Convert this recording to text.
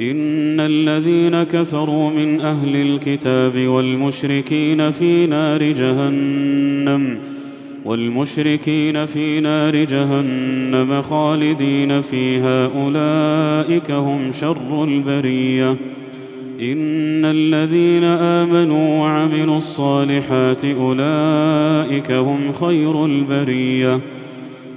إن الذين كفروا من أهل الكتاب والمشركين في نار جهنم والمشركين في نار جهنم خالدين فيها أولئك هم شر البرية إن الذين آمنوا وعملوا الصالحات أولئك هم خير البرية